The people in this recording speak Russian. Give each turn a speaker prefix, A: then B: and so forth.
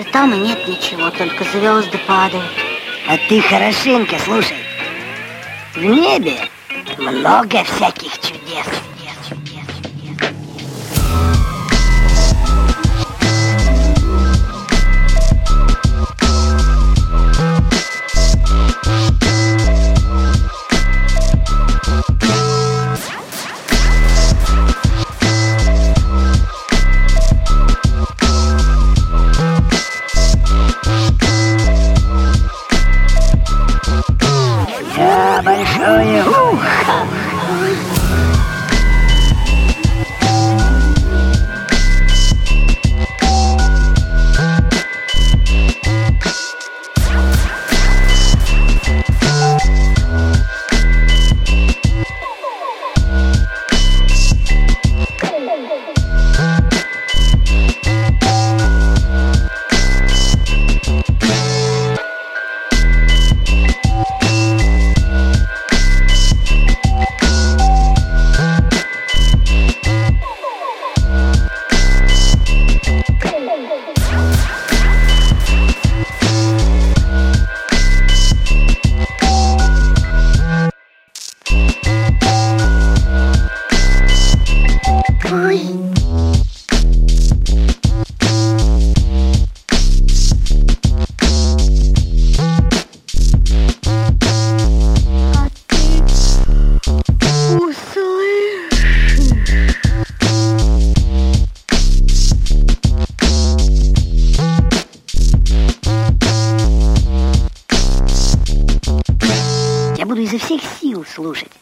A: и там и нет ничего, только звезды падают.
B: А ты хорошенько слушай. В небе много всяких чудес. Oh, yeah. Буду изо всех сил слушать.